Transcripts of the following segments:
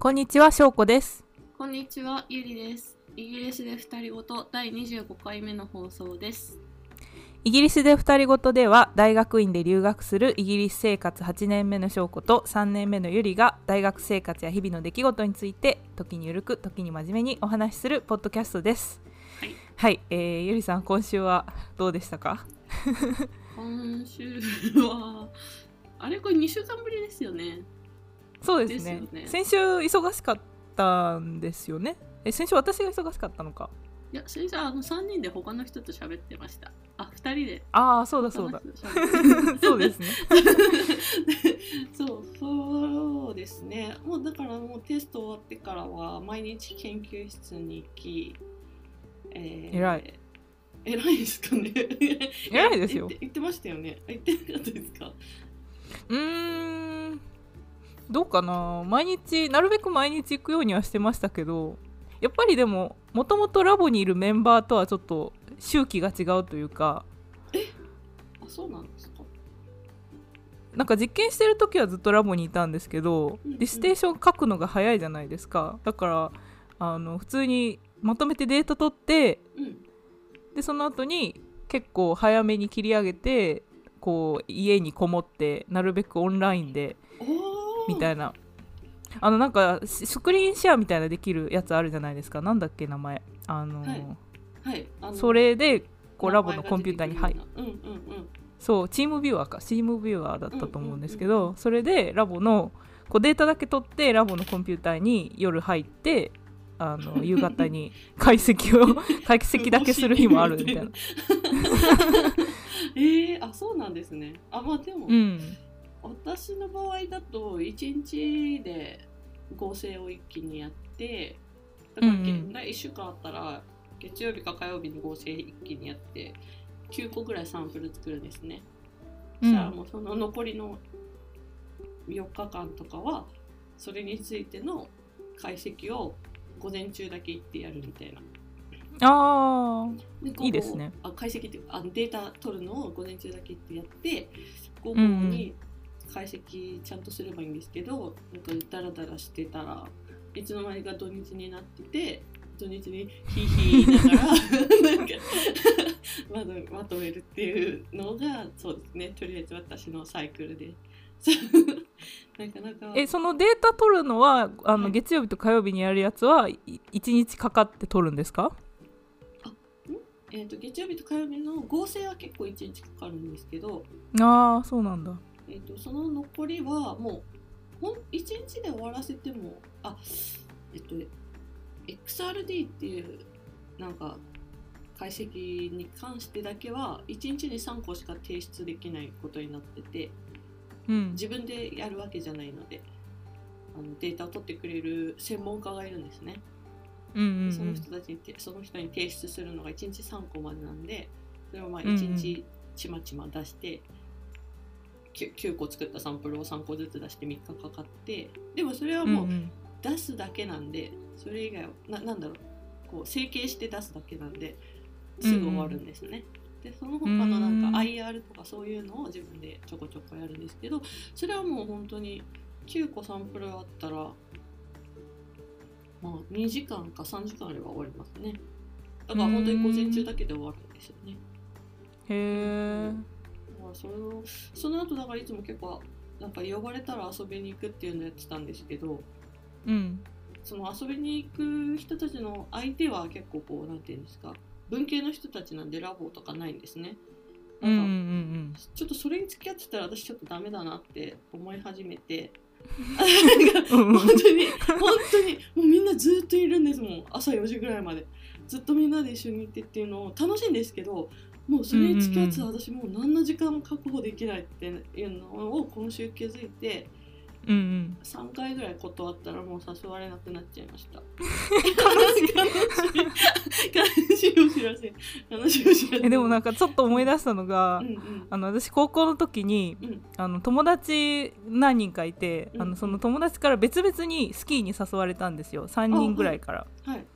こんにちは、しょうこです。こんにちは、ゆりです。イギリスで二人ごと第25回目の放送です。イギリスで二人ごとでは、大学院で留学するイギリス生活8年目のしょうこと3年目のゆりが、大学生活や日々の出来事について、時にゆるく、時に真面目にお話しするポッドキャストです。はい。はい、えー、ゆりさん、今週はどうでしたか？今週は、あれこれ2週間ぶりですよね。そうですね。ね。先週忙しかったんですよね。え、先週私が忙しかったのか。いや、先生、あの3人で他の人と喋ってました。あ、2人で。ああ、そうだそうだ。そうですね。そうそうですね。もうだからもうテスト終わってからは毎日研究室に行き、え偉い。偉いですかね。偉いですよ。言って言ってましたよね。言ってなかったですか？うーんどうかな？毎日なるべく毎日行くようにはしてましたけどやっぱりでももともとラボにいるメンバーとはちょっと周期が違うというかあそうなんですか？なんか実験してる時はずっとラボにいたんですけどうんうん。ディステーション書くのが早いじゃないですか。だからあの普通にまとめてデータ取ってうん。でその後に結構早めに切り上げてこう家にこもってなるべくオンラインでみたいな。あのなんかススクリーンシェアみたいなできるやつあるじゃないですか。なんだっけ名前。あの、はい。はい。あのそれでこうラボのコンピューターに入るうんうんうん。そうチームビューアーか。チームビューアーだったと思うんですけど、それでラボのこうデータだけ取ってラボのコンピューターに夜入ってあの 夕方に解析を 解析だけする日もあるみたいな。えー、あそうなんですね。あまあでも、うん私の場合だと1日で合成を一気にやってだから、うんうん1週間あったら月曜日か火曜日に合成一気にやって9個ぐらいサンプル作るんですね。うん。じゃあもうその残りの4日間とかはそれについての解析を午前中だけ行ってやるみたいな。あいいですね。あ解析っていうかあのデータ取るのを午前中だけってやって午後に解析ちゃんとすればいいんですけど、なんかダラダラしてたらいつの間にか土日になってて土日にヒーヒー言いながら なんかまとまとめるっていうのがそうですね。とりあえず私のサイクルで。なかなか。えそのデータ取るのはあの、はい。月曜日と火曜日にやるやつは1日かかって取るんですか？えー、と月曜日と火曜日の合成は結構1日かかるんですけど。ああそうなんだえー、とその残りはもうほん1日で終わらせてもあえっと XRD っていうなんか解析に関してだけは1日に3個しか提出できないことになっててうん。自分でやるわけじゃないのであのデータを取ってくれる専門家がいるんですね、うんうんうん。その人たちにてその人に提出するのが1日3個までなんでそれをまあうんうん。1日ちまちま出して、9, 9個作ったサンプルを3個ずつ出して3日かかってでもそれはもう出すだけなんで、それ以外はななんだろうこう整形して出すだけなんですぐ終わるんですね。でその他のなんうんか IR とかそういうのを自分でちょこちょこやるんですけどそれはもう本当に9個サンプルあったらまあ2時間か3時間あれば終わりますね。だから本当に午前中だけで終わるんですよね。へえだからそれをその後だからいつも結構なんか呼ばれたら遊びに行くっていうのやってたんですけどうん。その遊びに行く人たちの相手は結構こうなんていうんですか文系の人たちなんでラボとかないんですね。うんうんうなんちょっとそれに付き合ってたら私ちょっとダメだなって思い始めて。うんうん本当に本当にもうみんなずっといるんですもん。朝4時ぐらいまで。ずっとみんなで一緒に行ってっていうのを楽しいんですけどもうそれに付き合って私もう何の時間も確保できないっていうのを今週気づいてうんうん。3回ぐらい断ったらもう誘われなくなっちゃいました。悲しい。悲しい。お知らせ悲しい。お知らせえでもなんかちょっと思い。出したのが、うんうんあの私高校の時にうんあの友達何人かい。て、うんあのその友達から別々にスキーに誘われたんですよ3人ぐらい。から。はい。でう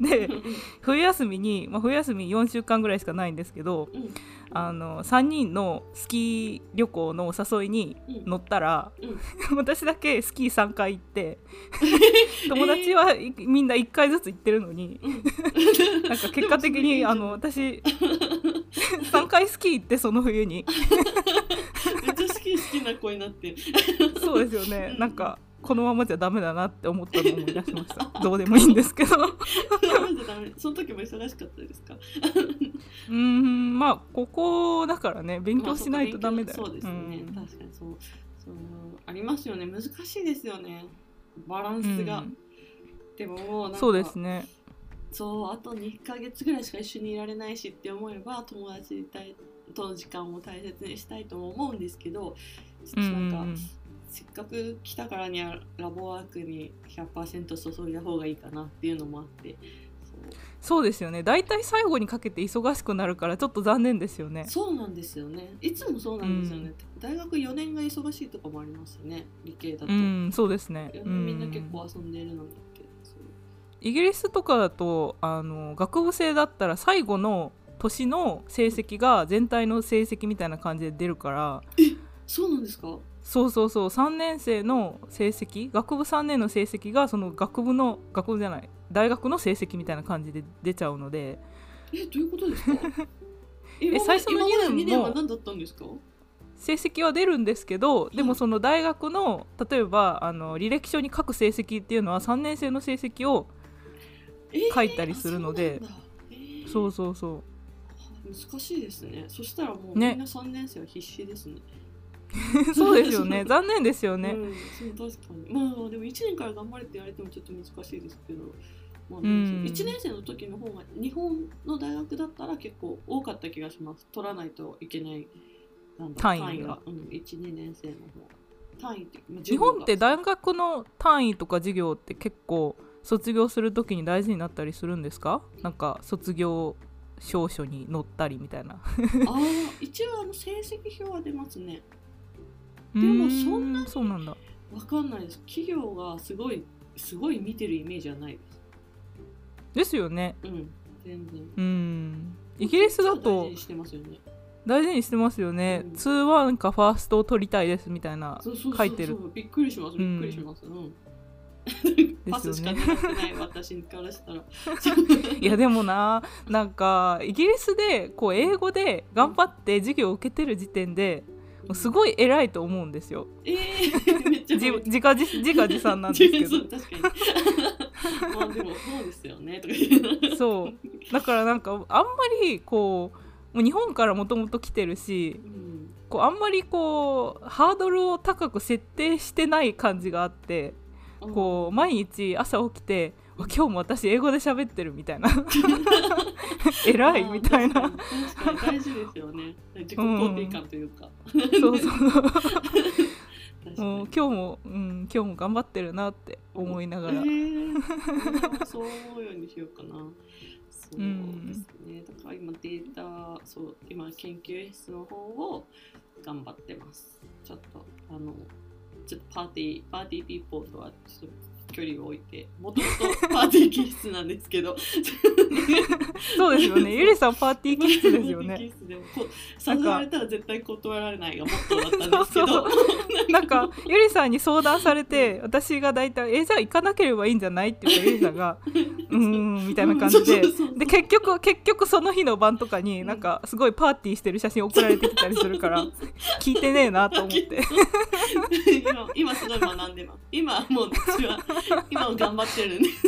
んうん冬休みに、まあ、冬休み4週間ぐらいしかないんですけどうん。あの3人のスキー旅行のお誘いに乗ったら、うん。私だけスキー3回行って 友達はいみんな1回ずつ行ってるのに、なんか結果的にあの私3回スキー行ってその冬に。めっちゃ好き好きな子になってる。そうですよね。うん。なんかこのままじゃダメだなって思ったのを思い出しました。どうでもいいんですけど。ダメじゃダメ？その時も忙しかったですか？うーんまあここだからね勉強しないとダメだよ、まあそうですね、うん。確かにそうそうありますよね。難しいですよね。バランスが、うん。でももうなんかそうですね。そうあと2ヶ月ぐらいしか一緒にいられないしって思えば友達との時間を大切にしたいとも思うんですけどちょっとなんか、うんせっかく来たからにはラボワークに100%注いだ方がいいかなっていうのもあってそう。ですよね。大体最後にかけて忙しくなるからちょっと残念ですよね。そうなんですよね。いつもそうなんですよね、大学4年が忙しいとかもありますよね。理系だと、うんそうですね。4うん。年みんな結構遊んでるのにイギリスとかだとあの学部生だったら最後の年の成績が全体の成績みたいな感じで出るから。そうなんですか？そうそうそう。3年生の成績学部3年の成績がその学部の学部じゃない大学の成績みたいな感じで出ちゃうので。えどういうことですか？今まで最初の今まで二年も2年は何だったんですか？成績は出るんですけどでもその大学の例えばあの履歴書に書く成績っていうのは3年生の成績をえー書いたりするので。あそうなんだ。えー。そうそうそう。難しいですね。そしたらもうね。みんな3年生は必死ですね そうですよね。残念ですよね、うん、そう確かに。まあでも1年から頑張れって言われてもちょっと難しいですけど、まあ、うん。1年生の時の方が日本の大学だったら結構多かった気がします。取らないといけない単位が。うん、12年生の方単位って、まあ日本ってだ大学の単位とか授業って結構卒業するときに大事になったりするんですか？なんか卒業証書に載ったりみたいな。ああ一応あの成績表は出ますねでもそんなそうなんだ。わかんないです。企業がすごいすごい見てるイメージはないです。ですよね。うん全然。うん。イギリスだ大と事にしてますよね。大事にしてますよね、うん。2-1かファーストを取りたいですみたいなそうそうそうそう。書いてる。びっくりしますびっくりします、うん。パスしかない私からしたら。いやでもななんかイギリスでこう英語で頑張って授業を受けてる時点ですごい偉いと思うんですよ。えー、自家自自画自賛なんですけど。まあでもそうですよねとか言う。そう。だからなんかあんまりこうもう日本からもともと来てるしうん。こうあんまりこうハードルを高く設定してない感じがあってこう毎日朝起きてあ今日も私英語で喋ってるみたいな。偉いみたいな。大事ですよね。自己肯定感というか、そうそ う。確かに。もう今日も、うん、今日も頑張ってるなって思いながら、えー、そう思うようにしようかな。そうですね。だから今データ、そう今研究室の方を頑張ってます。ちょっとあのちょっとパーティーパーティーピーポーとはちょっと距離を置いて、もともとパーティー気質なんですけど、そうですよね。ゆりさんパーティー気質ですよね。誘われたら絶対断られないがモットーだったんですけど、なんかゆりさんに相談されて私が大体「えじゃあ行かなければいいんじゃない?」って言ったらゆりさんが「うーん」みたいな感じで。で結局結局その日の晩とかになんかすごいパーティーしてる写真送られてきたりするから聞いてねえなと思って。今今すごい学んでます。今もう私は 今は頑張ってるんで。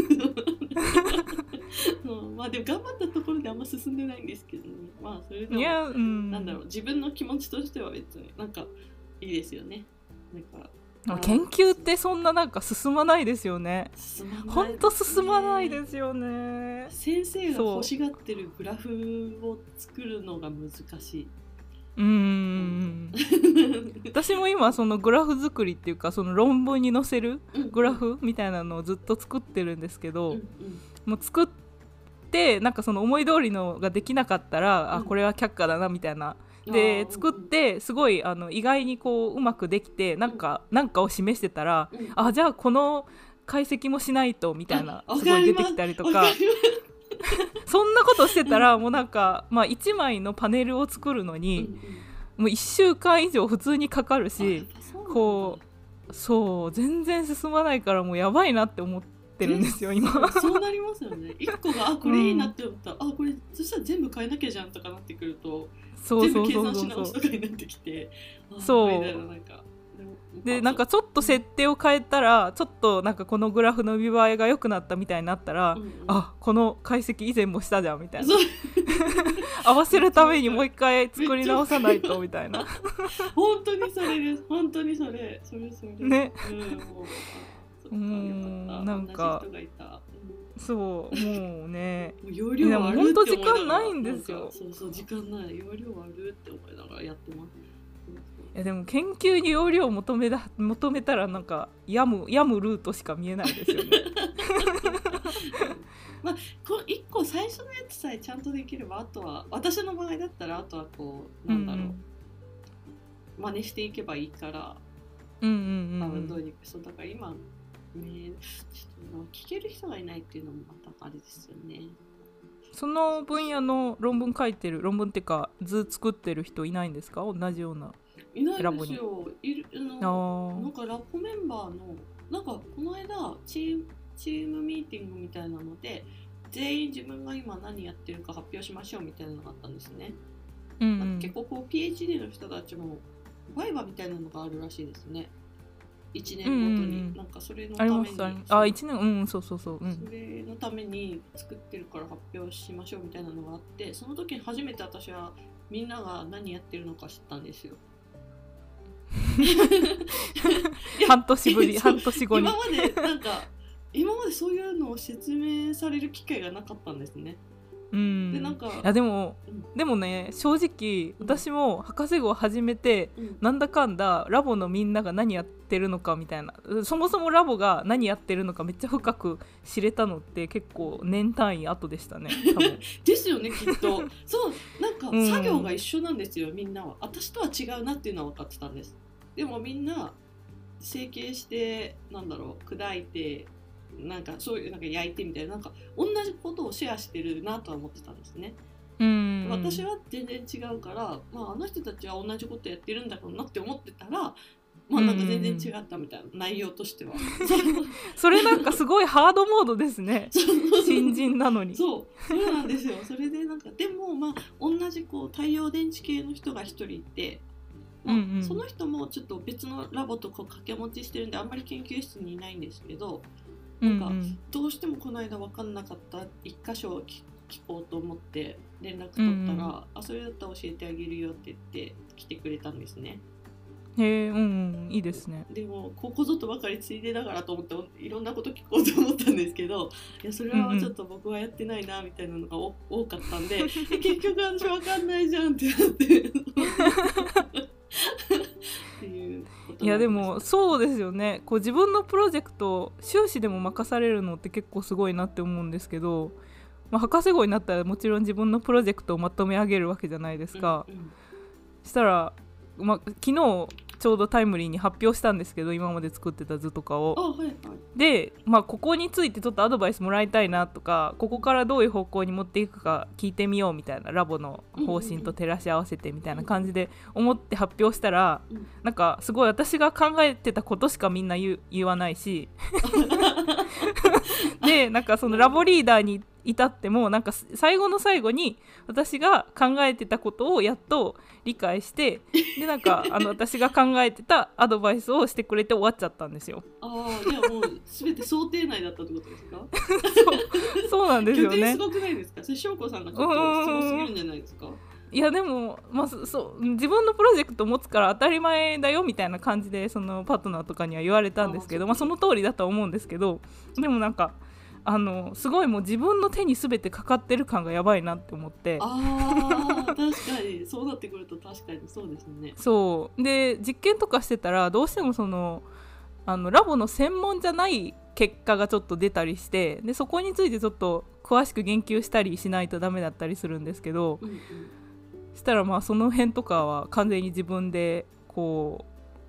うんまあでも頑張ったところであんま進んでないんですけどね。まあそれでもいやうん。なんだろう自分の気持ちとしては別になんかいいですよね。なんかまあ研究ってそんななんか進まないですよね。ほんと進まないですよね。先生が欲しがってるグラフを作るのが難しいうん。うんうん私も今そのグラフ作りっていうかその論文に載せるグラフみたいなのをずっと作ってるんですけど、うんうん。もう作ってなんかその思い通りのができなかったら、うん。あこれは却下だなみたいな。で作ってすごいあの意外にこううまくできてなんかなんかを示してたらうん。あじゃあこの解析もしないとみたいなあす。ごい出てきたりとか そんなことしてたらもうなんか、まあ、1枚のパネルを作るのうんに、もう1週間以上普通にかかるうん。しこうそう全然進まないからもうやばいなって思ってるんですよ今。そうなりますよね。一個があこれいいなって思った。ら、あこれそしたら全部変えなきゃじゃんとかなってくるとそうそうそうそう算し直しとかになってきて。あそう。みたいななんかでなんかちょっと設定を変えたらちょっとなんかこのグラフの見栄えが良くなったみたいになったら、うんうん。あこの解析以前もしたじゃんみたいな。合わせるためにもう一回作り直さないとみたいな。本当にそれです。本当にそれ。それそれね。うん。もうなんか。そうもうね。容量あるって思いながら。いやもうほんと時間ないんですよ。そうそう時間ない。容量あるって思いながらやってますいやでも研究に容量を求めだ求めたらなんかやむやむルートしか見えないですよね。こう一個最初のやつさえちゃんとできればあとは私の場合だったらあとはこうなんだろう、うん真似していけばいいから。うんうんうんそうだから今ねちょっと聞ける人がいないっていうのもまたあれですよね。その分野の論文書いてる論文っていうか図作ってる人いないんですか？同じようないないですよ。いるああのなんーかラボメンバーのなんかこの間チームチームミーティングみたいなので全員自分が今何やってるか発表しましょうみたいなのがあったんですね、うんなんか結構こう PhD の人たちもバイバみたいなのがあるらしいですね。1年ごとに、うんうんうん。なんかそれのために。ああ一年うんそうそうそう。うん。それのために作ってるから発表しましょうみたいなのがあってその時に初めて私はみんなが何やってるのか知ったんですよ。半年ぶり半年後に。今までなんか今までそういうのを説明される機会がなかったんですね。うん。でなんかいやでも、うん。でもね正直うん。私も博士号を始めてうん。なんだかんだラボのみんなが何やってるのかみたいな。そもそもラボが何やってるのかめっちゃ深く知れたのって結構年単位後でしたね ですよねきっと。そうなんかうん。作業が一緒なんですよ、みんなは。私とは違うなっていうのは分かってたんですでもみんな成形してなんだろう砕いてなんかそういうなんか焼いてみたいななんか同じことをシェアしてるなとは思ってたんですね、うん。私は全然違うから、まあ、あの人たちは同じことやってるんだろうなって思ってたらまあなんか全然違ったみたいな内容としては。それなんかすごいハードモードですね。新人なのに。そう。そうなんですよ。それでなんかでもまあ同じこう太陽電池系の人が一人いて、まあうんうん。その人もちょっと別のラボとこう掛け持ちしてるんであんまり研究室にいないんですけどうんなんかどうしてもこの間分かんなかった一箇所を聞聞こうと思って連絡取ったら、うんうん。あそれだったら教えてあげるよって言って来てくれたんですね。へえうんうんいいですね。でもここぞとばかりついでだからと思っていろんなこと聞こうと思ったんですけどいやそれはちょっと僕はやってないなみたいなのがお多かったんで え結局私分かんないじゃんってなっていやでもそうですよね。こう自分のプロジェクト修士でも任されるのって結構すごいなって思うんですけど、まあ、博士号になったらもちろん自分のプロジェクトをまとめ上げるわけじゃないですか、うんうん。したら、まあ、昨日ちょうどタイムリーに発表したんですけど今まで作ってた図とかを。あはいはい。で、まあ、ここについてちょっとアドバイスもらいたいなとかここからどういう方向に持っていくか聞いてみようみたいなラボの方針と照らし合わせてみたいな感じで思って発表したら、うん。なんかすごい私が考えてたことしかみんな言わないし。でなんかそのラボリーダーに至ってもなんか最後の最後に私が考えてたことをやっと理解してでなんか あの私が考えてたアドバイスをしてくれて終わっちゃったんですよ。ああじゃあもう全て想定内だったってことですか？そうなんですよねす。ごくないですか？それ翔子さんがちょっとすごすぎるんじゃないですか？いやでも、まあ、そそう自分のプロジェクト持つから当たり前だよみたいな感じでそのパートナーとかには言われたんですけどあまあ、その通りだとは思うんですけどでもなんかあのすごいもう自分の手に全てかかってる感がやばいなって思って。あー確かに。そうなってくると確かにそうですね。そう。で実験とかしてたらどうしてもそのあのラボの専門じゃない結果がちょっと出たりしてでそこについてちょっと詳しく言及したりしないとダメだったりするんですけどうんうん。したらまあその辺とかは完全に自分でこ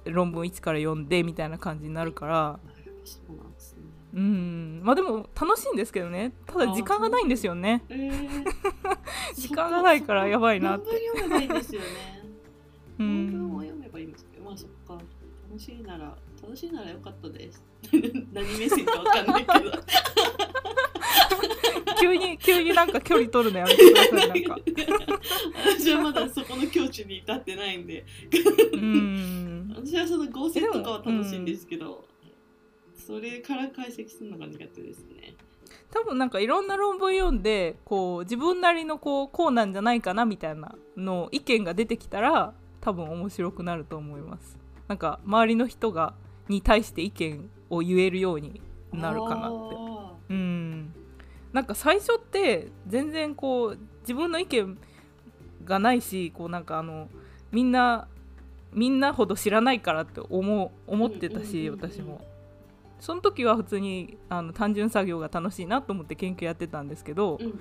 う論文一から読んでみたいな感じになるから。そうなんですねうん。まあでも楽しいんですけどね。ただ時間がないんですよね。えー、時間がないからやばいなって。読めばいいんですよね。う論文をん読めばいいんですけどまあそっか。楽しいなら楽しいならよかったです。何目線かわかんないけど。急に急になんか距離取るのやめてくださいなんか。私はまだそこの境地に至ってないんで。うん。私はその合成とかは楽しいんですけど、それから解析するのが苦手ですね。多分なんかいろんな論文読んでこう自分なりのこうこうなんじゃないかなみたいなの意見が出てきたら多分面白くなると思います。なんか周りの人がに対して意見を言えるようになるかなって。あうん。なんか最初って全然こう自分の意見がないしこうなんかあのみんなみんなほど知らないからって思う思ってたし私もその時は普通にあの単純作業が楽しいなと思って研究やってたんですけどー、うんうん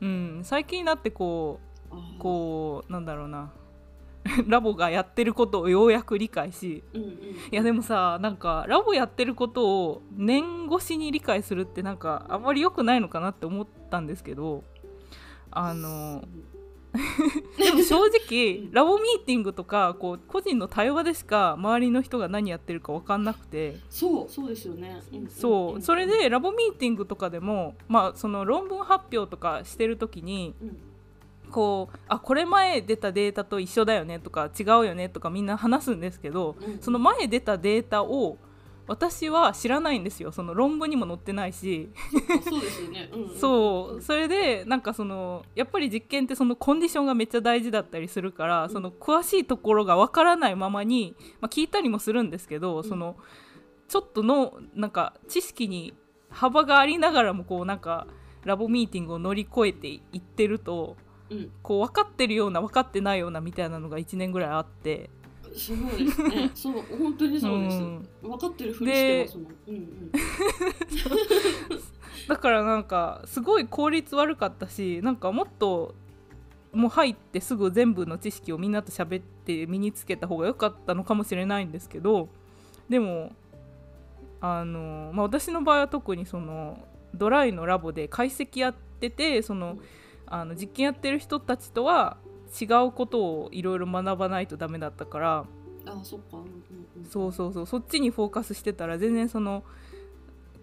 うん。うん、最近になってこうこうなんだろうな ラボがやってることをようやく理解しうんうんいやでもさなんかラボやってることを年越しに理解するってなんかあんまり良くないのかなって思ったんですけどあの でも正直ラボミーティングとかこう個人の対話でしか周りの人が何やってるか分かんなくて。そうそうですよね、そう。それでラボミーティングとかでもまあその論文発表とかしてる時にうん。こうあこれ前出たデータと一緒だよねとか違うよねとかみんな話すんですけどうん。その前出たデータを私は知らないんですよ。その論文にも載ってないし。あそうですよね、うんうん。そう。それでなんかそのやっぱり実験ってそのコンディションがめっちゃ大事だったりするからん。その詳しいところがわからないままに、まあ、聞いたりもするんですけどん。そのちょっとのなんか知識に幅がありながらもこうなんかラボミーティングを乗り越えていってるとうん。こう分かってるような分かってないようなみたいなのが1年ぐらいあってそうですね。そう本当にそうです、うん。分かってるふりしてますもん。うんうん。だからなんかすごい効率悪かったしなんかもっともう入ってすぐ全部の知識をみんなと喋って身につけた方が良かったのかもしれないんですけどでもあの、まあ、私の場合は特にそのドライのラボで解析やっててそのあの実験やってる人たちとは違うことをいろいろ学ばないとダメだったからあそっか。うんうんうん。そうそうそう。そっちにフォーカスしてたら全然その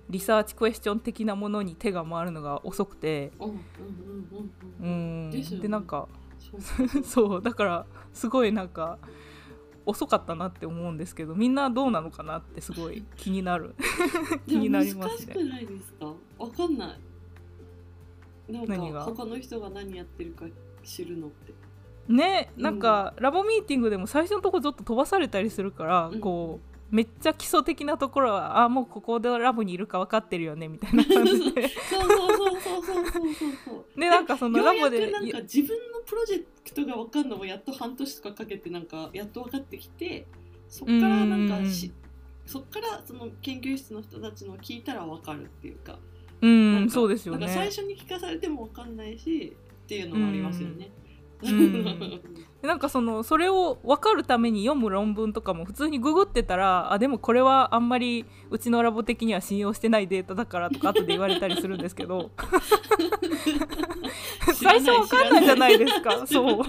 リサーチクエスチョン的なものに手が回るのが遅くて。うんでなんか そう。だからすごいなんか遅かったなって思うんですけどみんなどうなのかなってすごい 気になる。気になりますね。しくないですか？わかんない。なん何が？か他の人が何やってるか知るのってねなんか、うん、ラボミーティングでも最初のとこちょっと飛ばされたりするから、うん、こうめっちゃ基礎的なところはあもうここでラボにいるか分かってるよねみたいな感じで。そうそうそうそうそうそうそうでなんかそのラボでなんか自分のプロジェクトが分かるのもやっと半年とかかけてなんかやっと分かってきてそっからなんかし、んそっからその研究室の人たちの聞いたら分かるっていうか。うんそうですよね。最初に聞かされても分かんないしっていうのもありますよね、なんかそのそれを分かるために読む論文とかも普通にググってたらあでもこれはあんまりうちのラボ的には信用してないデータだからとか後で言われたりするんですけど。最初分かんないじゃないですか。そう。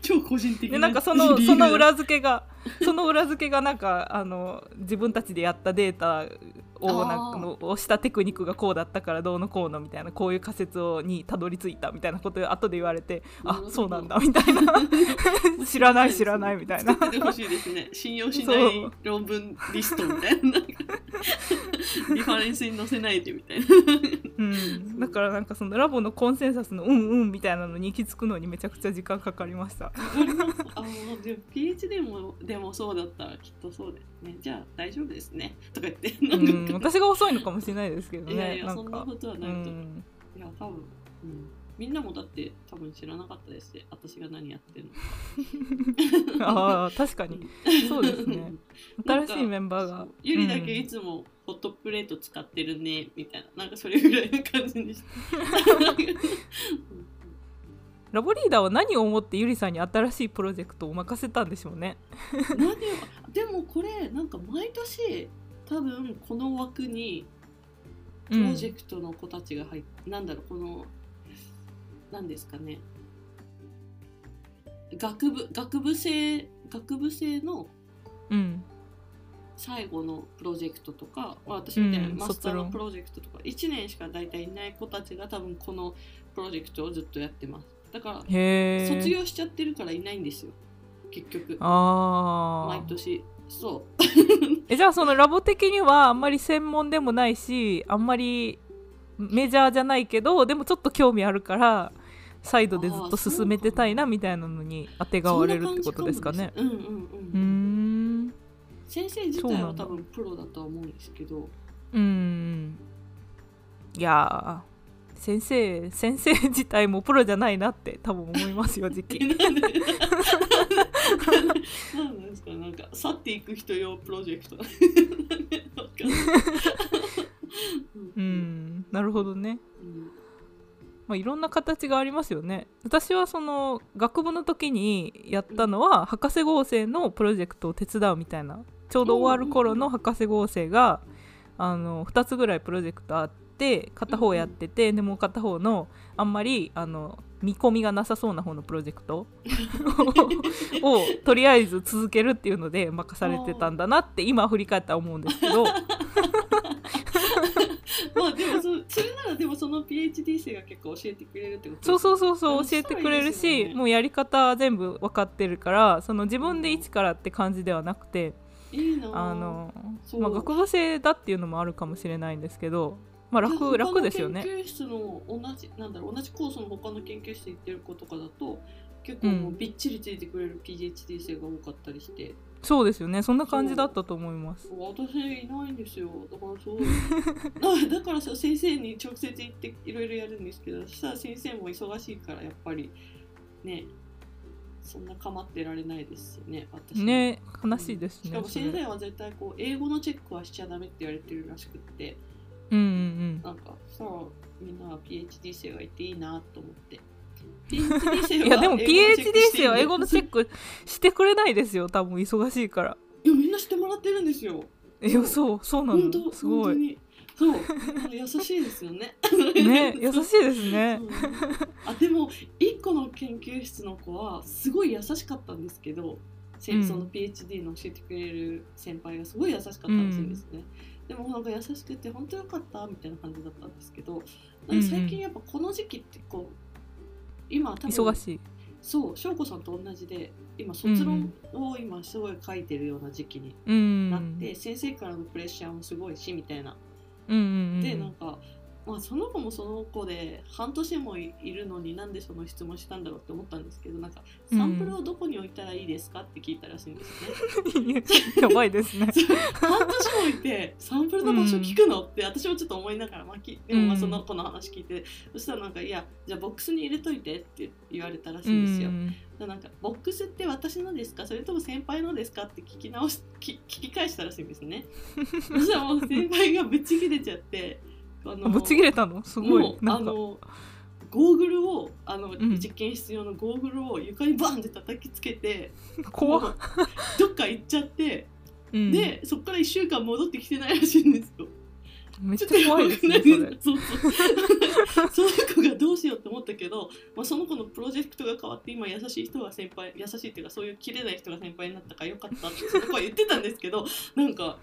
超個人的でなんかそのその裏付けがその裏付けがなんかあの自分たちでやったデータをなんかのをしたテクニックがこうだったからどうのこうのみたいなこういう仮説をにたどり着いたみたいなことを後で言われてあそうなんだみたいな。知らない知らないみたいな。作っててほしいですね。信用しない論文リストみたいな。リファレンスに載せないでみたいな。うん、だからなんかそのラボのコンセンサスのうんうんみたいなのに行き着くのにめちゃくちゃ時間かかりました。あもうでもでもそうだったらきっとそうで。すねじゃあ大丈夫ですね。とか言って。うなんかん、私が遅いのかもしれないですけどね。いやいやそんなことはうないと。思う、ん、いや多分、うん、みんなもだって多分知らなかったですし私が何やってるの ああ確かに。そうですね。新しいメンバーが。ゆりだけいつもホットプレート使ってるねみたいな。なんかそれぐらいの感じにして。ラボリーダーは何を思ってゆりさんに新しいプロジェクトを任せたんでしょうね。何をでもこれなんか毎年多分この枠にプうん。ロジェクトの子たちが入っなんだろうこのなんですかね。学部学部生学部生のうん。最後のプロジェクトとか、まあ、私みたいなうんマスターのプロジェクトとか1年しか大体いない子たちが多分このプロジェクトをずっとやってます。だから卒業しちゃってるからいないんですよ結局。毎年そえ じゃあそのラボ的にはあんまり専門でもないしあんまりメジャーじゃないけどでもちょっと興味あるからサイドでずっと進めてたいなみたいなのに当てうがわれるってことですかね。うんうんうーうん。ん。先生自体は多分プロだとは思うんですけど。うーん。いやー先生先生自体もプロじゃないなって多分思いますよ時え期 なんでなんか去っていく人用プロジェクト。うん。なるほどね。うんまあ、いろんな形がありますよね。私はその学部の時にやったのは博士号生のプロジェクトを手伝うみたいな。ちょうど終わる頃の博士号生があの2つぐらいプロジェクトあって片方やっててでもう片方のあんまりあの見込みがなさそうな方のプロジェクト をとりあえず続けるっていうので任されてたんだなって今振り返ったら思うんですけど。まあでもそそれならでもその PhD 生が結構教えてくれるってことそうそうそうあそう教えてくれるし、ねもうやり方全部分かってるからその自分で一からって感じではなくていいなあ。の、まあ、学部生だっていうのもあるかもしれないんですけど、まあ、楽楽ですよね。研究室の同じなんだろう同じコースの他の研究室行ってる子とかだと結構もうびっちりついてくれる PhD 生が多かったりして、そうですよね。そんな感じだったと思います。私いないんですよ。だからすごいだだからさ先生に直接行っていろいろやるんですけどそしたら先生も忙しいからやっぱりねそんな構ってられないですよね私も。ね悲しいですしかもねそれ。先生は絶対こう英語のチェックはしちゃダメって言われてるらしくってうんうんなんかさあみんなは PhD 生がいていいなと思って。いやでも PhD 生は英語のチェッククしてくれないですよ。多分忙しいから。いやみんなしてもらってるんですよ。えそうそうな本当のすごい。そう。優しいですよね。ね優しいですね。う。んあでも1個の研究室の子はすごい優しかったんですけど、せうん。その PhD の教えてくれる先輩がすごい優しかったらしいんですね、でもなんか優しくて本当よかったみたいな感じだったんですけどなんか最近やっぱこの時期ってこう今多分忙しい。そう翔子さんと同じで今卒論を今すごい書いてるような時期にうん。なって、先生からのプレッシャーもすごいしみたいな。うんうんうん。でなんか、まあ、その子もその子で半年もいるのになんでその質問したんだろうって思ったんですけどなんかサンプルをどこに置いたらいいですかって聞いたらしいんですよね。やばいですね 半年も置いてサンプルの場所聞くのって私もちょっと思いながら、まあ、きでもまあその子の話聞いて、そしたらなんか「いやじゃあボックスに入れといて」って言われたらしいんですよ。うんでなんか「ボックスって私のですか？それとも先輩のですか?」って聞き直し聞聞き返したらしいんですね。そしたらもう先輩がぶち切れちゃって。あのぶち切れたの？すごもいうなんか。あのゴーグルをあの、ん。実験室用のゴーグルを床にバンって叩きつけて怖どっか行っちゃって、うん。でそっから1週間戻ってきてないらしいんですよ。めっちゃ怖いですねそそうその子がどうしようって思ったけど、まあ、その子のプロジェクトが変わって今優しい人が先輩優しいっていうかそういう切れない人が先輩になったからよかったってその子は言ってたんですけどなんか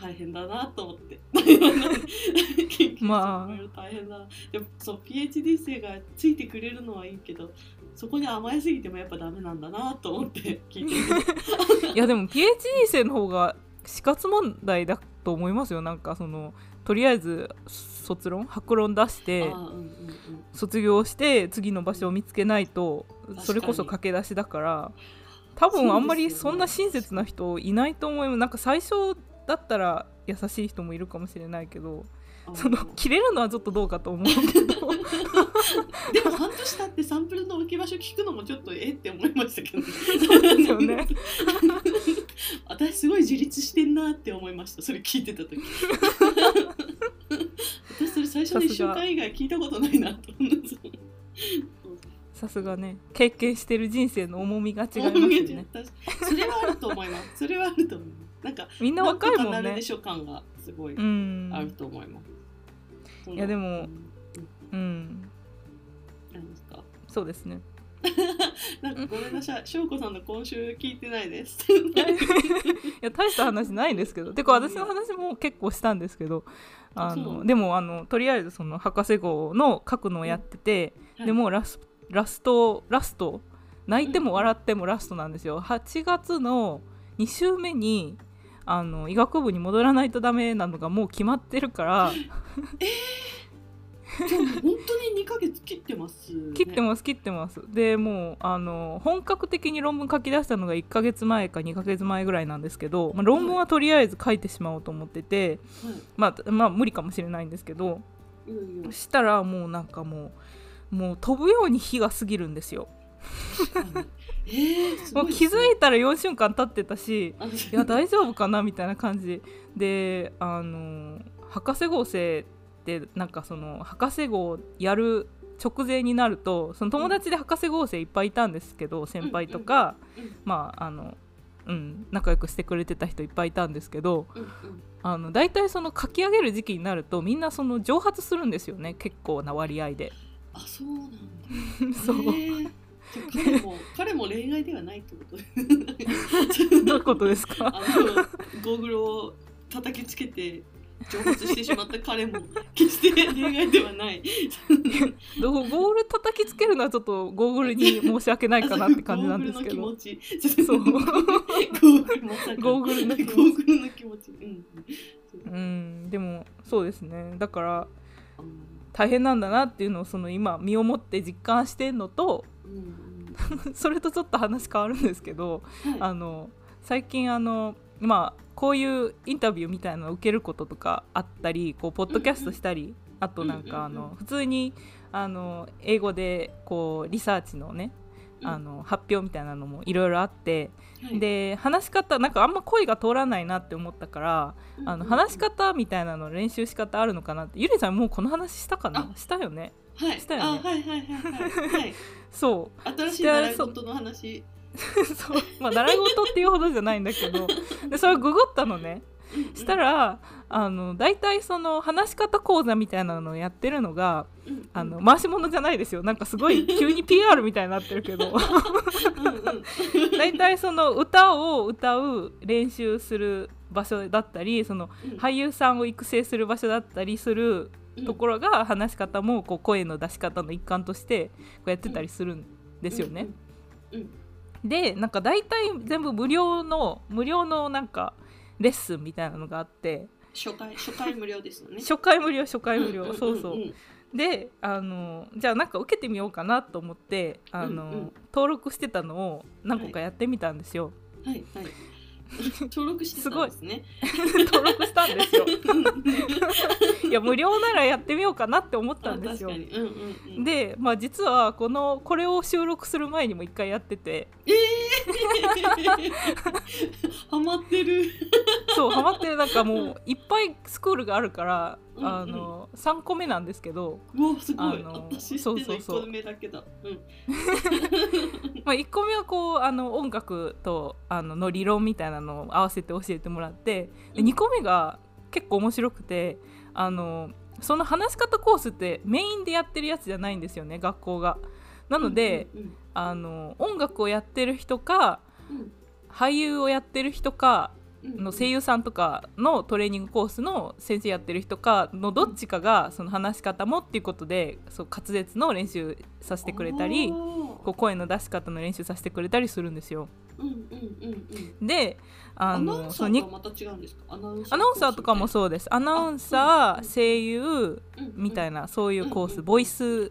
大変だなと思って。まあ。大変だ。なでもそう PhD 生がついてくれるのはいいけどそこに甘えすぎてもやっぱダメなんだなと思って聞いてる いやでも PhD 生の方が死活問題だと思いますよ。なんかそのとりあえず卒論白論出してうんうんうん。卒業して次の場所を見つけないとそれこそ駆け出しだから多分あんまりそんな親切な人いないと思います。なんか最初だったら優しい人もいるかもしれないけどその切れるのはちょっとどうかと思うけど。でも半年経ってサンプルの置き場所聞くのもちょっとえって思いましたけどそうですよね。私すごい自立してんなって思いましたそれ聞いてた時。私それ最初の1週間以外聞いたことないなと思うんですよさすがね経験してる人生の重みが違いますよね。それはあると思います。それはあると思います。なんかみんな若いもんね。なるでしょ感がすごいうんあると思います、いやでもうん。うん何ですか？そうですね。なんかごめんなさい。翔子さんの今週聞いてないです。いや大した話ないんですけど。てか私の話も結構したんですけど。あのでもあのとりあえずその博士号の書くのをやってて、はい。でもうラスラストラスト？泣いても笑ってもラストなんですよ。8月の2週目にあの医学部に戻らないとダメなのがもう決まってるから。じゃあ本当に2ヶ月切ってます、ね、切ってます切ってます。でもうあの本格的に論文書き出したのが1ヶ月前か2ヶ月前ぐらいなんですけど、まあ、論文はとりあえず書いてしまおうと思ってて、はい。まあ、まあ無理かもしれないんですけどいやいやしたらもうなんかもうもう飛ぶように日が過ぎるんですよ。えー、気づいたら4週間経ってたしあいや大丈夫かなみたいな感じであの博士号生ってなんかその博士号やる直前になるとその友達で博士号生いっぱいいたんですけど先輩とか、うんうん。まああのうん仲良くしてくれてた人いっぱいいたんですけどうんうん。あの大体その書き上げる時期になるとみんなその蒸発するんですよね結構な割合で。あそうなんだ。そう。えー。じゃあ 彼も彼も恋愛ではないってこと？どういうことですか？あのゴーグルを叩きつけて蒸発してしまった彼も決して恋愛ではない。どうゴーグル叩きつけるのはちょっとゴーグルに申し訳ないかなって感じなんですけど。ゴーグルの気持ち。そう。ゴーグルまさかゴーグルの気持ち。ゴーグルの気持ち。うん。うんでもそうですね。だからうん大変なんだなっていうのをその今身をもって実感してんのとうん それとちょっと話変わるんですけどうんはい。あの最近あのまあこういうインタビューみたいなのを受けることとかあったりこうポッドキャストしたり、あとなんかあうんうんうんの普通にあの英語でこうリサーチのねあの発表みたいなのもいろいろあって、はい。で話し方なんかあんま声が通らないなって思ったからあの話し方みたいなの練習し方あるのかなってゆりさんもうこの話したかな？あ。したよね？はい。したよね？あはいはいはいはい。はい。そう。新しい習い事の話。そう。まあ習い事っていうほどじゃないんだけどでそれをググったのねしたらあの大体その話し方講座みたいなのをやってるのがうんうん。あの回し物じゃないですよ。なんかすごい 急に PR みたいになってるけど。大体その歌を歌う練習する場所だったりそのうん。俳優さんを育成する場所だったりするところが話し方もこう声の出し方の一環としてこうやってたりするんですよね。でなんか大体全部無料の無料のなんかレッスンみたいなのがあって。初回初回無料ですよね。初回無料初回無料、んんんん。そうそう。であのじゃあなんか受けてみようかなと思ってあの、うんうん。登録してたのを何個かやってみたんですよ、はいはい 登録してたんですね。登録したんですよ。いや無料ならやってみようかなって思ったんですよ。うんうんうん。でまあ実はこのこれを収録する前にも一回やってて。ハマってる。そうハマってる。なんかもういっぱいスクールがあるからうんうん。あの3個目なんですけど、うわすごい。あの私知ってるのそうそうそう。1個目だけだ。うん。まあ、1個目はこうあの音楽とあのの理論みたいなのを合わせて教えてもらってでうん。2個目が結構面白くてあのその話し方コースってメインでやってるやつじゃないんですよね学校が。なので、うんあの音楽をやってる人かうん。俳優をやってる人かうんうんの声優さんとかのトレーニングコースの先生やってる人かのどっちかがその話し方もっていうことでそう滑舌の練習させてくれたりこう声の出し方の練習させてくれたりするんですよ。うんうんうんうんであアナウのアナウンサーアナウンサーとかもそうです。アナウンサあー声優みたいななそういうコースボイス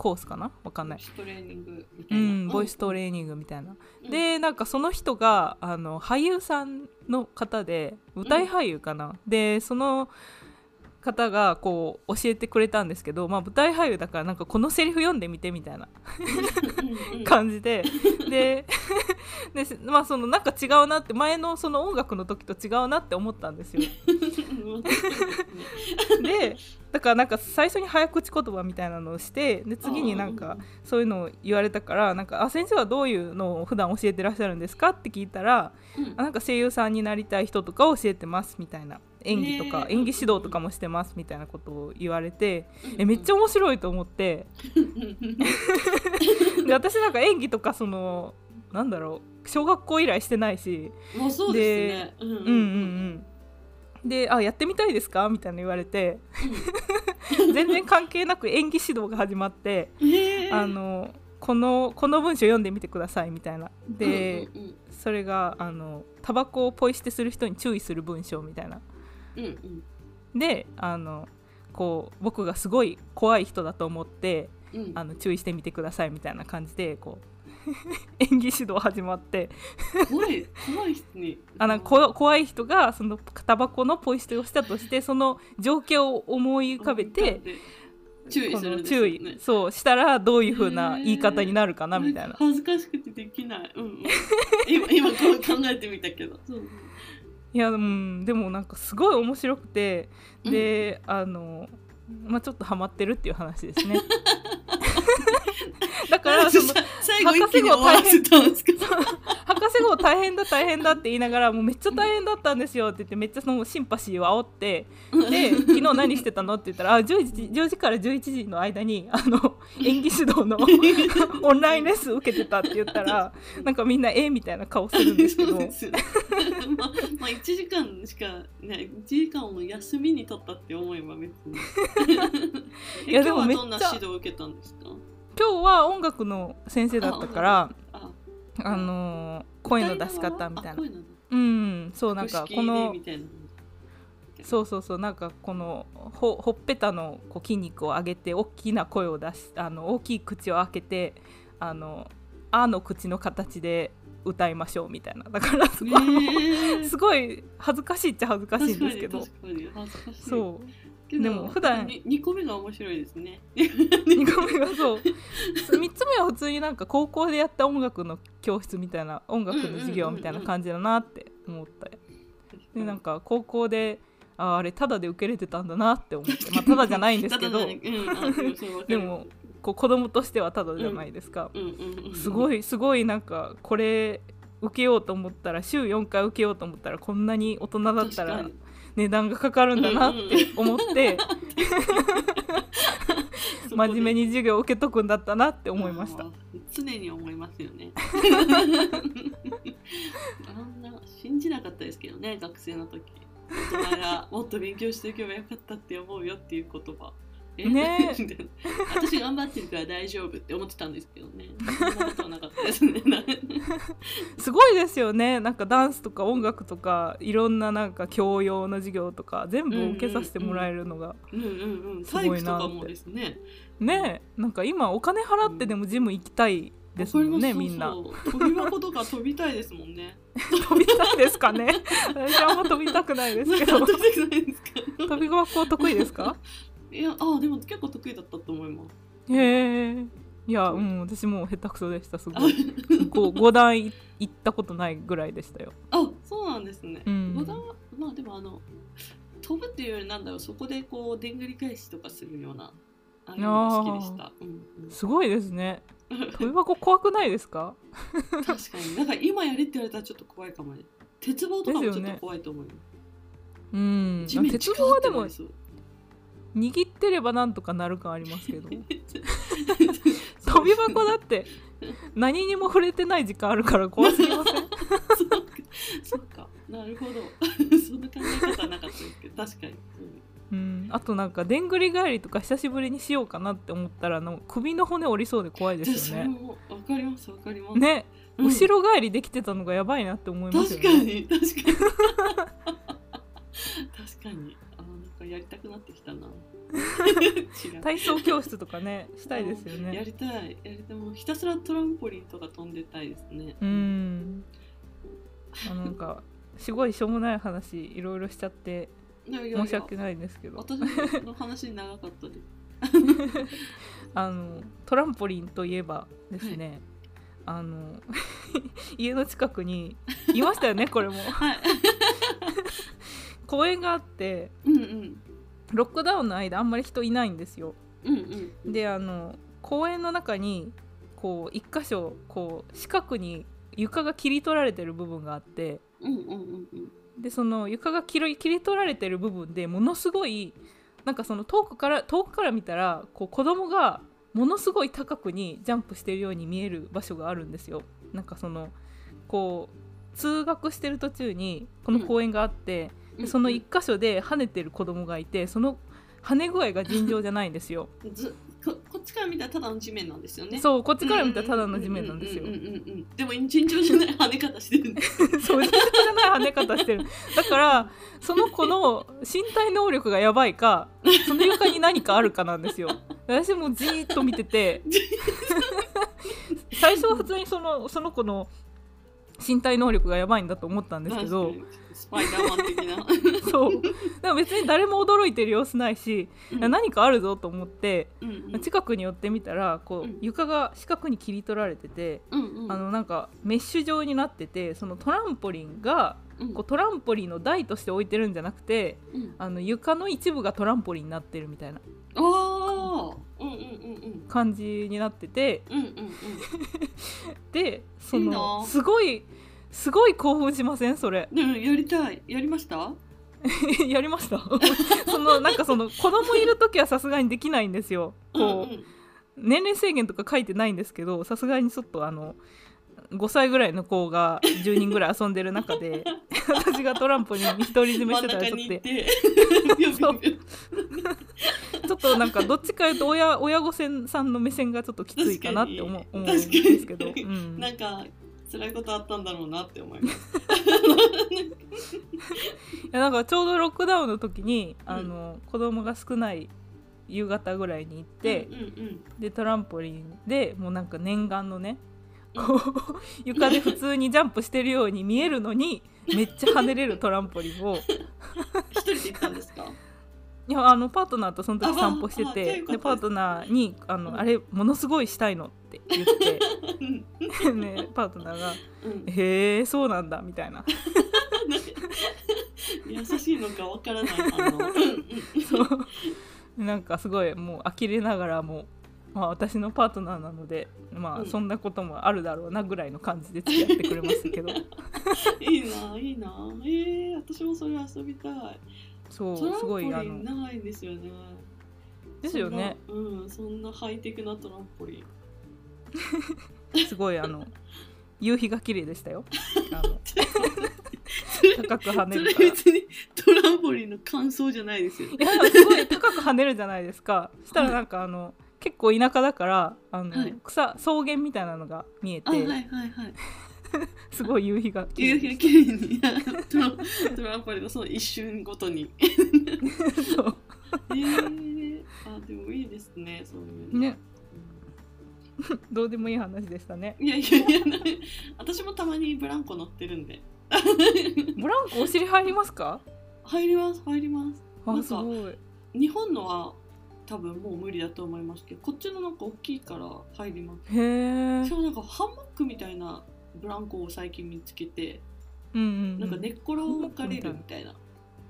コースかな？わかんない。トレーニングみうたいな、ん、ボイストレーニングみたいな。うん。でなんかその人があの俳優さんの方で舞台俳優かな、でその方がこう教えてくれたんですけど、まあ、舞台俳優だからなんかこのセリフ読んでみてみたいな感じで。で で、まあ、そのなんか違うなって前のその音楽の時と違うなって思ったんですよ。でだからなんか最初に早口言葉みたいなのをしてで次になんかそういうのを言われたからなんかあ先生はどういうのを普段教えてらっしゃるんですかって聞いたら、あなんか声優さんになりたい人とかを教えてますみたいな演技とか演技指導とかもしてますみたいなことを言われてえめっちゃ面白いと思って。で私なんか演技とかそのなんだろう小学校以来してないし。もうそうですね。うんうんうん。で「あやってみたいですか?」みたいな言われて。全然関係なく演技指導が始まってあのこのこの文章読んでみてくださいみたいな。で、うんうんうん、それがあのタバコをポイ捨てする人に注意する文章みたいな。うんうん、であのこう僕がすごい怖い人だと思って、うん、あの注意してみてくださいみたいな感じでこう 演技指導始まって。怖い怖い人に。あなんか怖い人がそのタバコのポイ捨てをしたとしてその状況を思い浮かべて注意する、ね、注意そうしたらどういうふうな言い方になるかなみたいな。恥ずかしくてできない、うん、今今考えてみたけどいや、うん、でもなんかすごい面白くてで、うん、あのまあちょっとハマってるっていう話ですね だからその最後一気に終わらせたんですか？博士号大変だ大変だって言いながらもうめっちゃ大変だったんですよって言ってめっちゃそのシンパシーを煽って で昨日何してたの？って言ったらあ 10, 時10時から11時の間にあの演技指導のオンラインレッスン受けてたって言ったらなんかみんなええみたいな顔するんですけど。まあ、まあ1時間しかね1時間を休みに取ったって思えば別に。いやでもめっちゃどんな指導を受けたんですか？今日は音楽の先生だったからあの声の出し方みたいな。うんそうなんかこのそうそうそうなんかこのほほっぺたのこう筋肉を上げて大きな声を出しあの大きい口を開けてあの「あ」の口の形で歌いましょうみたいな。だからすごい、えー、すごい恥ずかしいっちゃ恥ずかしいんですけど。そうでも普段 2, 2個目が面白いですね。2個目がそう。3つ目は普通になんか高校でやった音楽の教室みたいな音楽の授業みたいな感じだなって思った。でなんか高校でああれただで受けれてたんだなって思って。まあただじゃないんですけど。でもこう子供としてはただじゃないですか。すごいすごいなんかこれ受けようと思ったら週4回受けようと思ったらこんなに大人だったら値段がかかるんだなって思って。真面目に授業を受けとくんだったなって思いました。常に思いますよね。あんな信じなかったですけどね学生の時。大人がもっと勉強しておけばよかったって思うよっていう言葉ね。私頑張ってるから大丈夫って思ってたんですけどね。そんなことはなかったですね。すごいですよね。なんかダンスとか音楽とかいろんななんか教養の授業とか全部受けさせてもらえるのがすごいなって。ね。ね。なんか今お金払ってでもジム行きたいですもんね、みんな。飛び箱とか飛びたいですもんね。飛びたいですかね。私あんま飛びたくないですけど。飛び箱得意ですか？いやあでも結構得意だったと思います。へえ。いや、う。ん、私も下手くそでしたすごい。5段いったことないぐらいでしたよ。あそうなんですね、うん、5段まあでもあの飛ぶっていうよりなんだろうそこでこうでんぐり返しとかするようなあれが好きでした、うんうん、すごいですね。飛び箱怖くないですか？確かに。なんか今やれって言われたらちょっと怖いかもね。鉄棒とかもちょっと怖いと思うよ、ね、うん。鉄棒はでも握ってればなんとかなる感ありますけど。飛び箱だって何にも触れてない時間あるから怖すぎません？そっ か。なるほど。そんな考え方はなかったですけど。確かに。うん、あとなんかでんぐり返りとか久しぶりにしようかなって思ったらの首の骨折りそうで怖いですよね。わかりますわかります。ね、うん、後ろ返りできてたのがやばいなって思いますよね。確かに。確かに。確かに。かやりたくなってきたな。体操教室とかねしたいですよね。やりたい。やりたい。もうひたすらトランポリンとか飛んでたいですね。うん。あなんかすごいしょうもない話いろいろしちゃって申し訳ないんですけど。私の話長かったです。あのトランポリンといえばですね、あの 家の近くにいましたよねこれも。はい公園があってうんうん。ロックダウンの間あんまり人いないんですよ。うんうんであの公園の中にこう一箇所こう四角に床が切り取られてる部分があってうんうんうんうん。でその床が切り切り取られてる部分でものすごいなんかその遠くから遠くから見たらこう子供がものすごい高くにジャンプしてるように見える場所があるんですよ。なんかそのこう通学してる途中にこの公園があって、でその一箇所で跳ねてる子供がいてその跳ね具合が尋常じゃないんですよ。ずここっちから見たらただの地面なんですよね。うそうこっちから見たらただの地面なんですよ。でも尋常じゃない跳ね方してる そう尋常じゃない跳ね方してる。だからその子の身体能力がやばいかその床に何かあるかなんですよ。私もじーっと見てて。最初は普通にそのその子の身体能力がやばいんだと思ったんですけどスパイダーマン的な。そう。でも別に誰も驚いてる様子ないし、うん。何かあるぞと思ってうんうん。近くに寄ってみたらこうん。う床が四角に切り取られてて、うんうん。あのなんかメッシュ状になっててそのトランポリンがうん。こうトランポリンの台として置いてるんじゃなくてうん。あの床の一部がトランポリンになってるみたいな。あ感じになってて。うんうんうん。でそのな。すごいすごい興奮しません？それ。でもやりたい。やりました？やりました？そのなんかその子供いる時はさすがにできないんですよ。こう、うんうん。年齢制限とか書いてないんですけどさすがにちょっとあの5歳ぐらいの子が10人ぐらい遊んでる中で私がトランポリンに独り占めしてたらちょっと ちょっとなんかどっちかいうと親親御さんの目線がちょっときついかなって思う思うんですけど、うん、なんか辛いことあったんだろうなって思います。いやなんかちょうどロックダウンの時に、あの子供が少ない夕方ぐらいに行って、うんうんでトランポリンでもうなんか念願のねこう床で普通にジャンプしてるように見えるのにめっちゃ跳ねれるトランポリンを。一人で行ったんですか？いやあのパートナーとその時散歩しててでパートナーにあの、うん。あれものすごいしたいのって言ってうん。ね、パートナーがうん「へえそうなんだ」みたいな。優しいのかわからない。反応。うんうん。そう。なんかすごいもう呆れながらも、まあ、私のパートナーなので、まあ、うんそんなこともあるだろうなぐらいの感じで付き合ってくれましたけど いいないいな。ええ私もそれ遊びたい。そうすごいあのないんですよね。ですよね。うん、そんなハイテクなトランポリン。すごいあの夕日が綺麗でしたよ あの高く跳ねるからい別にトランポリンの感想じゃないですよ。やすごい高く跳ねるじゃないですかしたらなんかあの結構田舎だからあの、はい。草草原みたいなのが見えて、あ、はいはいはい。すごい夕日が綺夕麗日が綺麗に。トランポリンの一瞬ごとに。そう。えー、あでもいいですねそういうの。ね。どうでもいい話でしたね。いやいやいや私もたまにブランコ乗ってるんで。ブランコお尻入りますか？入ります入ります。なあすごい。日本のは多分もう無理だと思いますけどこっちのなんか大きいから入ります。へえしかもなんかハンモックみたいなブランコを最近見つけてうんうん、うん、なんか寝っ転がれるみたいな、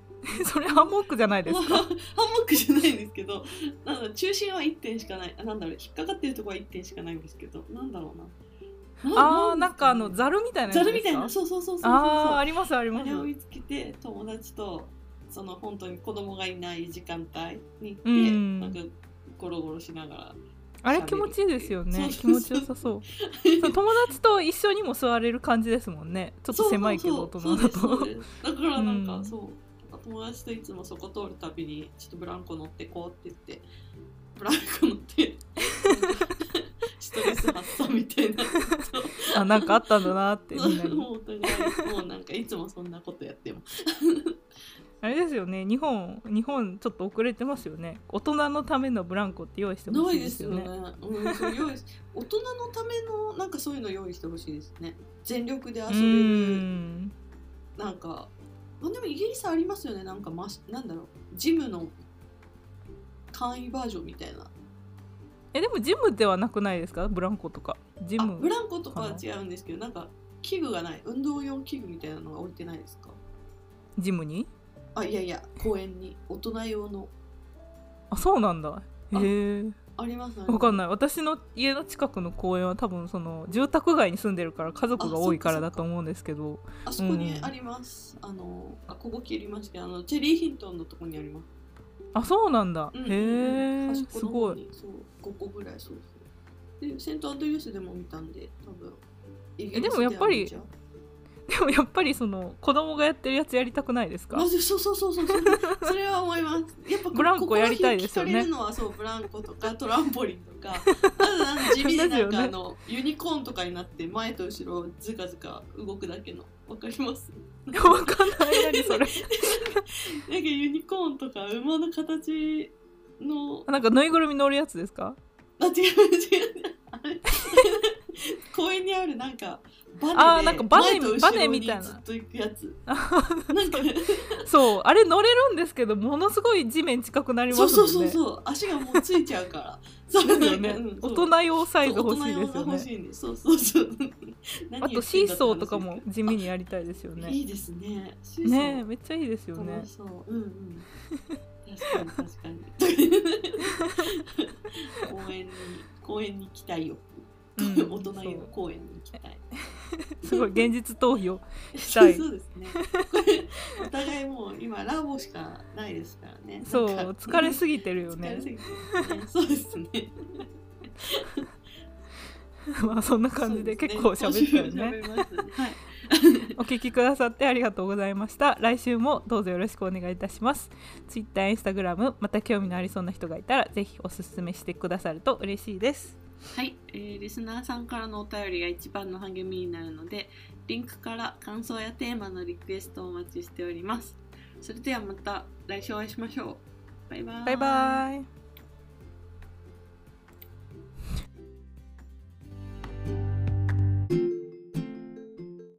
それハンモックじゃないですか？ハンモックじゃないんですけどなんだ中心は1点しかない。あなんだろう引っかかってるところは1点しかないんですけどなんだろうな。あーなんかあのザザルみたいなザルみたいなそうそうそうそうそう。あーありますあります。あれを見つけて友達とその本当に子供がいない時間帯に行って、うん。なんかゴロゴロしながらあれ気持ちいいですよね。気持ちよさそう。友達と一緒にも座れる感じですもんね。ちょっと狭いけど大人だと。だからなんか、うん。そう。友達といつもそこ通るたびにちょっとブランコ乗ってこうって言ってブランコ乗って ストレス発散みたいな。あなんかあったんだなってみんなに。もうなんかいつもそんなことやってますあれですよね。日本日本ちょっと遅れてますよね。大人のためのブランコって用意してほなしいですすよね。うん、そう用意し大人のためのなんかそういうの用意してほしいですね。全力で遊べうる。んなんかあでもイギリスありますよね。なんかマシなんだろう。ジムの簡易バージョンみたいな。えでもジムではなくないですか？ブランコとか。ジあムブランコとかは違うんですけどなんか器具がない。運動用器具みたいなのが置いてないですか？ジムに？あいやいや公園に。大人用の。あそうなんだ。へえ。ありますわかんない。私の家の近くの公園は多分その住宅街に住んでるから家族が多いからだと思うんですけど。あそこにあります、あのあここ切りますけどあのチェリーヒントンのとこにあります。あそうなんだ、うんへえすごい。そう5個ぐらいそうそうでセントアンドリュースでも見たんで多分えでもやっぱりでもやっぱりその子供がやってるやつやりたくないですか？まずそうそうそうそうそれは思います。やっぱこブランコやりたいですよね。れるのはそうブランコとかトランポリンとか。あと地味でなんかあの、ユニコーンとかになって前と後ろずかずか動くだけの。わかります？わかんない。何それ。なんかユニコーンとか馬の形の。なんかぬいぐるみ乗るやつですか？あ違う違う。あれ？公園にあるなんかバネであーなんかバネバネみたいな。ずっと行くやつ。あなんかそう。あれ乗れるんですけどものすごい地面近くなりますもんね。そうそうそうそう。足がもうついちゃうから。そうですよね。うん大人用サイズ欲しいですよね。しいんでそうそうそう。何あとシーソーとかも地味にやりたいですよね。いいですね。ねえめっちゃいいですよね。そう。うんうん。確かに確かに。公園に公園に行きたいよ、うん大人用公園に行きたい。すごい現実逃避をしたい。そうですね。お互いもう今ラボしかないですからね。そう疲れすぎてるよね。ね。そうですね。まあそんな感じで結構喋ったよね。ねね。はい。お聞きくださってありがとうございました。来週もどうぞよろしくお願いいたします。Twitter、Instagram また興味のありそうな人がいたらぜひおすすめしてくださると嬉しいですはい、えーリスナーさんからのお便りが一番の励みになるのでリンクから感想やテーマのリクエストをお待ちしております。それではまた来週お会いしましょう。バイバイ。バイバイ。